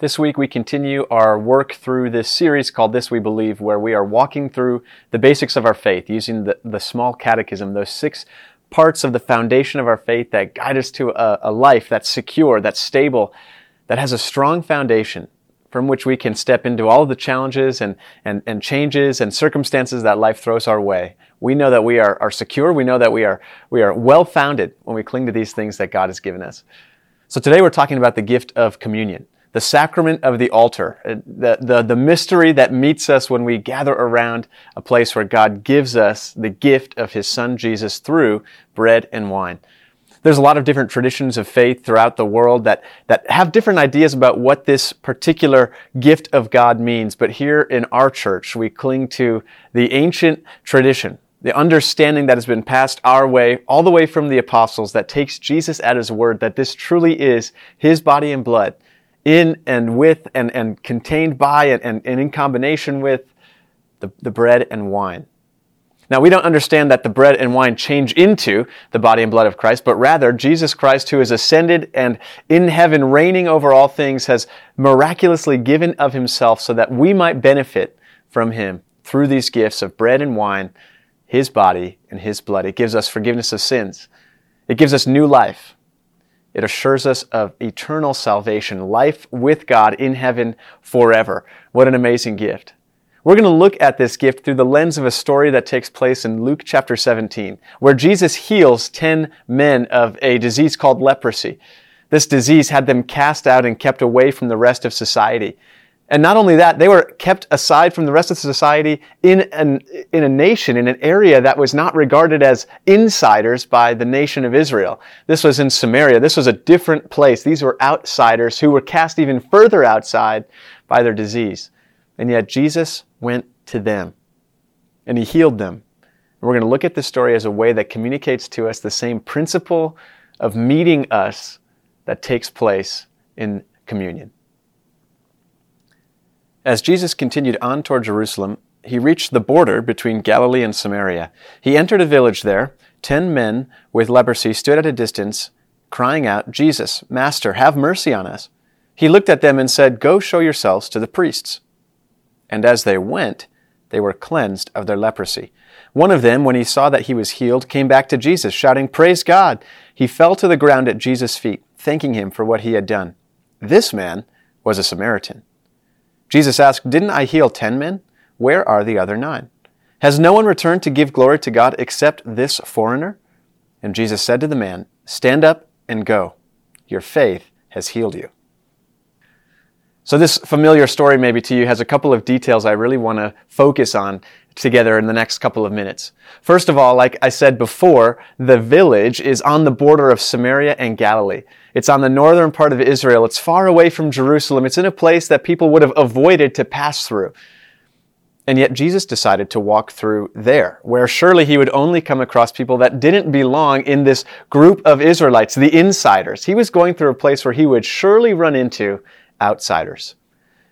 This week we continue our work through this series called This We Believe, where we are walking through the basics of our faith using the, the small catechism, those six parts of the foundation of our faith that guide us to a, a life that's secure, that's stable, that has a strong foundation from which we can step into all of the challenges and, and, and changes and circumstances that life throws our way. We know that we are, are secure. We know that we are, we are well founded when we cling to these things that God has given us. So today we're talking about the gift of communion the sacrament of the altar, uh, the, the, the mystery that meets us when we gather around a place where God gives us the gift of His Son Jesus through bread and wine. There's a lot of different traditions of faith throughout the world that, that have different ideas about what this particular gift of God means, but here in our church, we cling to the ancient tradition the understanding that has been passed our way, all the way from the apostles, that takes Jesus at his word, that this truly is his body and blood, in and with and, and contained by and, and, and in combination with the, the bread and wine. Now, we don't understand that the bread and wine change into the body and blood of Christ, but rather Jesus Christ, who is ascended and in heaven reigning over all things, has miraculously given of himself so that we might benefit from him through these gifts of bread and wine, his body and his blood. It gives us forgiveness of sins. It gives us new life. It assures us of eternal salvation, life with God in heaven forever. What an amazing gift. We're going to look at this gift through the lens of a story that takes place in Luke chapter 17, where Jesus heals 10 men of a disease called leprosy. This disease had them cast out and kept away from the rest of society. And not only that, they were kept aside from the rest of society in, an, in a nation, in an area that was not regarded as insiders by the nation of Israel. This was in Samaria. This was a different place. These were outsiders who were cast even further outside by their disease. And yet Jesus went to them and he healed them. And we're going to look at this story as a way that communicates to us the same principle of meeting us that takes place in communion. As Jesus continued on toward Jerusalem, he reached the border between Galilee and Samaria. He entered a village there. Ten men with leprosy stood at a distance, crying out, Jesus, Master, have mercy on us. He looked at them and said, Go show yourselves to the priests. And as they went, they were cleansed of their leprosy. One of them, when he saw that he was healed, came back to Jesus, shouting, Praise God! He fell to the ground at Jesus' feet, thanking him for what he had done. This man was a Samaritan. Jesus asked, Didn't I heal ten men? Where are the other nine? Has no one returned to give glory to God except this foreigner? And Jesus said to the man, Stand up and go. Your faith has healed you. So, this familiar story, maybe to you, has a couple of details I really want to focus on together in the next couple of minutes. First of all, like I said before, the village is on the border of Samaria and Galilee. It's on the northern part of Israel. It's far away from Jerusalem. It's in a place that people would have avoided to pass through. And yet Jesus decided to walk through there, where surely he would only come across people that didn't belong in this group of Israelites, the insiders. He was going through a place where he would surely run into outsiders.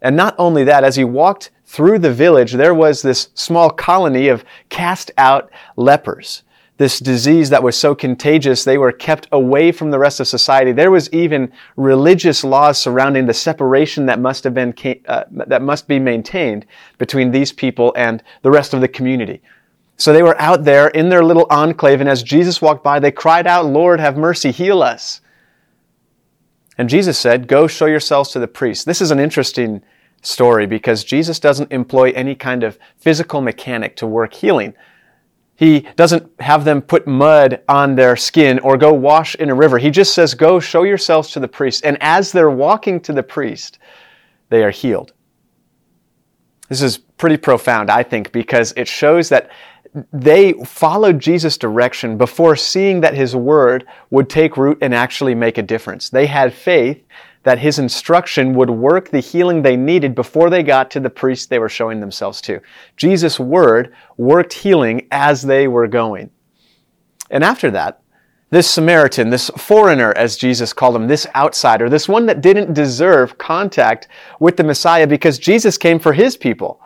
And not only that, as he walked through the village, there was this small colony of cast out lepers. This disease that was so contagious, they were kept away from the rest of society. There was even religious laws surrounding the separation that must have been, uh, that must be maintained between these people and the rest of the community. So they were out there in their little enclave, and as Jesus walked by, they cried out, Lord, have mercy, heal us. And Jesus said, Go show yourselves to the priests. This is an interesting story because Jesus doesn't employ any kind of physical mechanic to work healing. He doesn't have them put mud on their skin or go wash in a river. He just says, Go show yourselves to the priest. And as they're walking to the priest, they are healed. This is pretty profound, I think, because it shows that they followed Jesus' direction before seeing that his word would take root and actually make a difference. They had faith that his instruction would work the healing they needed before they got to the priest they were showing themselves to. Jesus' word worked healing as they were going. And after that, this Samaritan, this foreigner, as Jesus called him, this outsider, this one that didn't deserve contact with the Messiah because Jesus came for his people.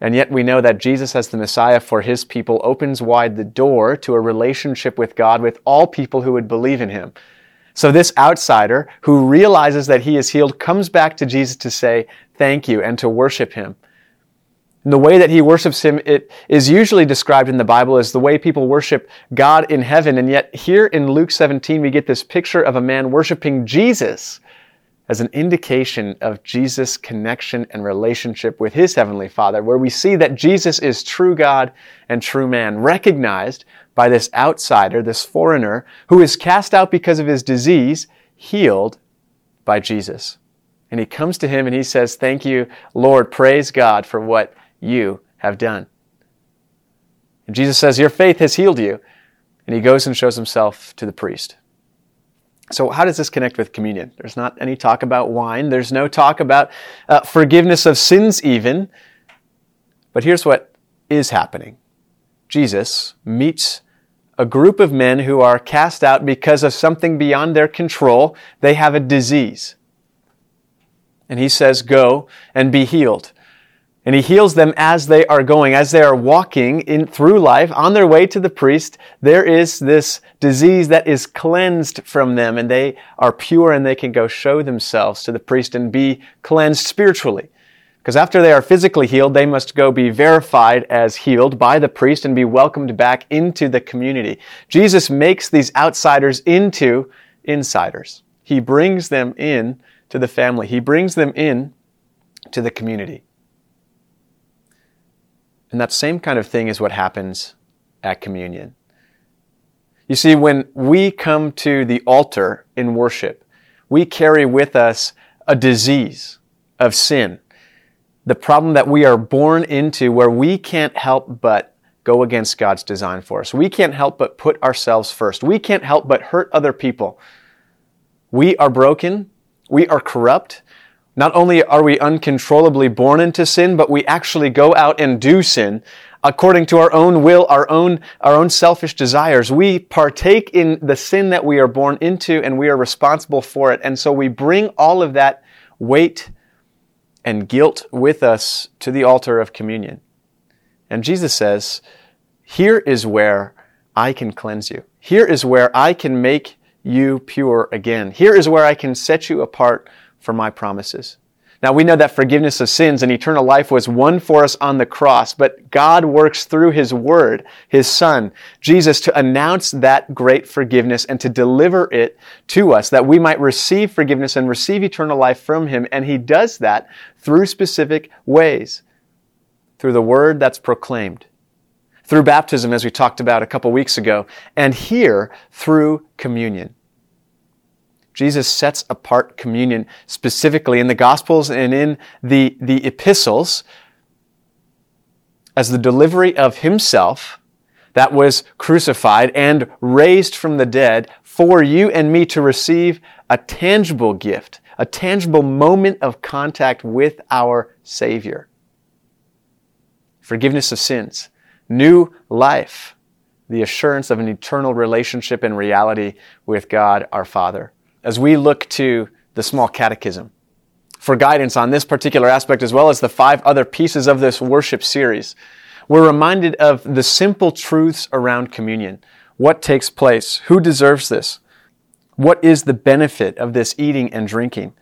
And yet we know that Jesus, as the Messiah for his people, opens wide the door to a relationship with God with all people who would believe in him. So this outsider who realizes that he is healed comes back to Jesus to say thank you and to worship him. And the way that he worships him, it is usually described in the Bible as the way people worship God in heaven. And yet here in Luke 17, we get this picture of a man worshiping Jesus as an indication of Jesus' connection and relationship with his heavenly Father, where we see that Jesus is true God and true man, recognized by this outsider, this foreigner, who is cast out because of his disease, healed by Jesus. And he comes to him and he says, Thank you, Lord, praise God for what you have done. And Jesus says, Your faith has healed you. And he goes and shows himself to the priest. So, how does this connect with communion? There's not any talk about wine. There's no talk about uh, forgiveness of sins, even. But here's what is happening Jesus meets a group of men who are cast out because of something beyond their control. They have a disease. And he says, Go and be healed. And he heals them as they are going, as they are walking in through life on their way to the priest. There is this disease that is cleansed from them and they are pure and they can go show themselves to the priest and be cleansed spiritually. Because after they are physically healed, they must go be verified as healed by the priest and be welcomed back into the community. Jesus makes these outsiders into insiders. He brings them in to the family. He brings them in to the community. And that same kind of thing is what happens at communion. You see, when we come to the altar in worship, we carry with us a disease of sin. The problem that we are born into where we can't help but go against God's design for us. We can't help but put ourselves first. We can't help but hurt other people. We are broken. We are corrupt. Not only are we uncontrollably born into sin, but we actually go out and do sin according to our own will, our own, our own selfish desires. We partake in the sin that we are born into and we are responsible for it. And so we bring all of that weight and guilt with us to the altar of communion. And Jesus says, here is where I can cleanse you. Here is where I can make you pure again. Here is where I can set you apart for my promises. Now we know that forgiveness of sins and eternal life was won for us on the cross, but God works through His Word, His Son, Jesus, to announce that great forgiveness and to deliver it to us that we might receive forgiveness and receive eternal life from Him. And He does that through specific ways. Through the Word that's proclaimed, through baptism, as we talked about a couple weeks ago, and here through communion. Jesus sets apart communion specifically in the Gospels and in the, the epistles as the delivery of himself that was crucified and raised from the dead for you and me to receive a tangible gift, a tangible moment of contact with our Savior. Forgiveness of sins, new life, the assurance of an eternal relationship and reality with God our Father as we look to the small catechism for guidance on this particular aspect, as well as the five other pieces of this worship series, we're reminded of the simple truths around communion. What takes place? Who deserves this? What is the benefit of this eating and drinking?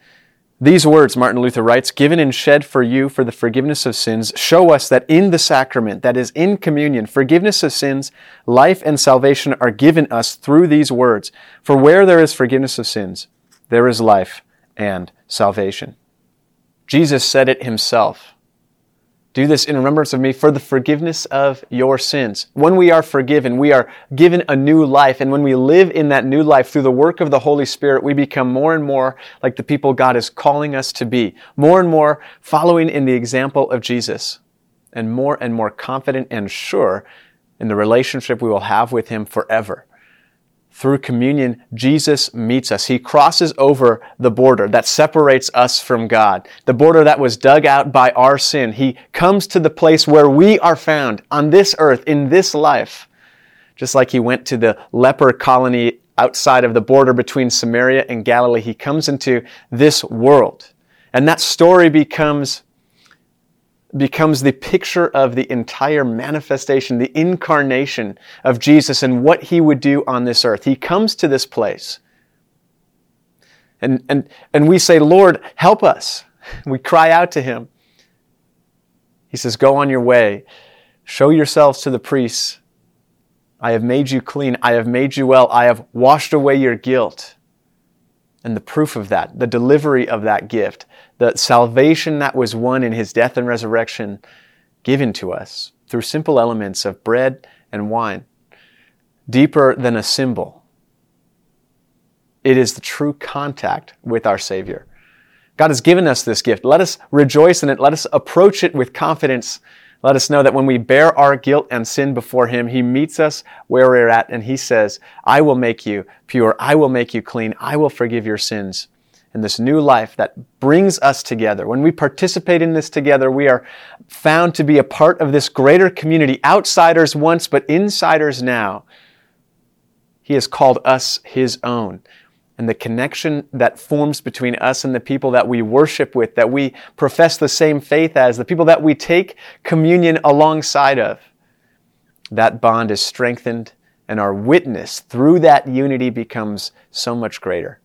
These words, Martin Luther writes, given and shed for you for the forgiveness of sins, show us that in the sacrament, that is in communion, forgiveness of sins, life and salvation are given us through these words. For where there is forgiveness of sins, there is life and salvation. Jesus said it himself. Do this in remembrance of me for the forgiveness of your sins. When we are forgiven, we are given a new life. And when we live in that new life through the work of the Holy Spirit, we become more and more like the people God is calling us to be. More and more following in the example of Jesus. And more and more confident and sure in the relationship we will have with Him forever through communion, Jesus meets us. He crosses over the border that separates us from God, the border that was dug out by our sin. He comes to the place where we are found on this earth, in this life. Just like he went to the leper colony outside of the border between Samaria and Galilee, he comes into this world. And that story becomes becomes the picture of the entire manifestation, the incarnation of Jesus and what he would do on this earth. He comes to this place And, and, and we say, Lord, help us. We cry out to him. He says, Go on your way. Show yourselves to the priests. I have made you clean. I have made you well. I have washed away your guilt. And the proof of that, the delivery of that gift, the salvation that was won in his death and resurrection, given to us through simple elements of bread and wine, deeper than a symbol. It is the true contact with our Savior. God has given us this gift. Let us rejoice in it. Let us approach it with confidence let us know that when we bear our guilt and sin before Him, He meets us where we're at and He says, I will make you pure. I will make you clean. I will forgive your sins. And this new life that brings us together. When we participate in this together, we are found to be a part of this greater community, outsiders once, but insiders now. He has called us His own and the connection that forms between us and the people that we worship with, that we profess the same faith as, the people that we take communion alongside of, that bond is strengthened and our witness through that unity becomes so much greater.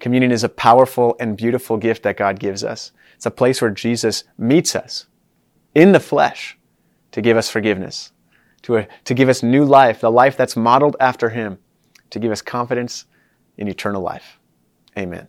Communion is a powerful and beautiful gift that God gives us. It's a place where Jesus meets us in the flesh to give us forgiveness, to, a, to give us new life, the life that's modeled after Him, to give us confidence in eternal life. Amen.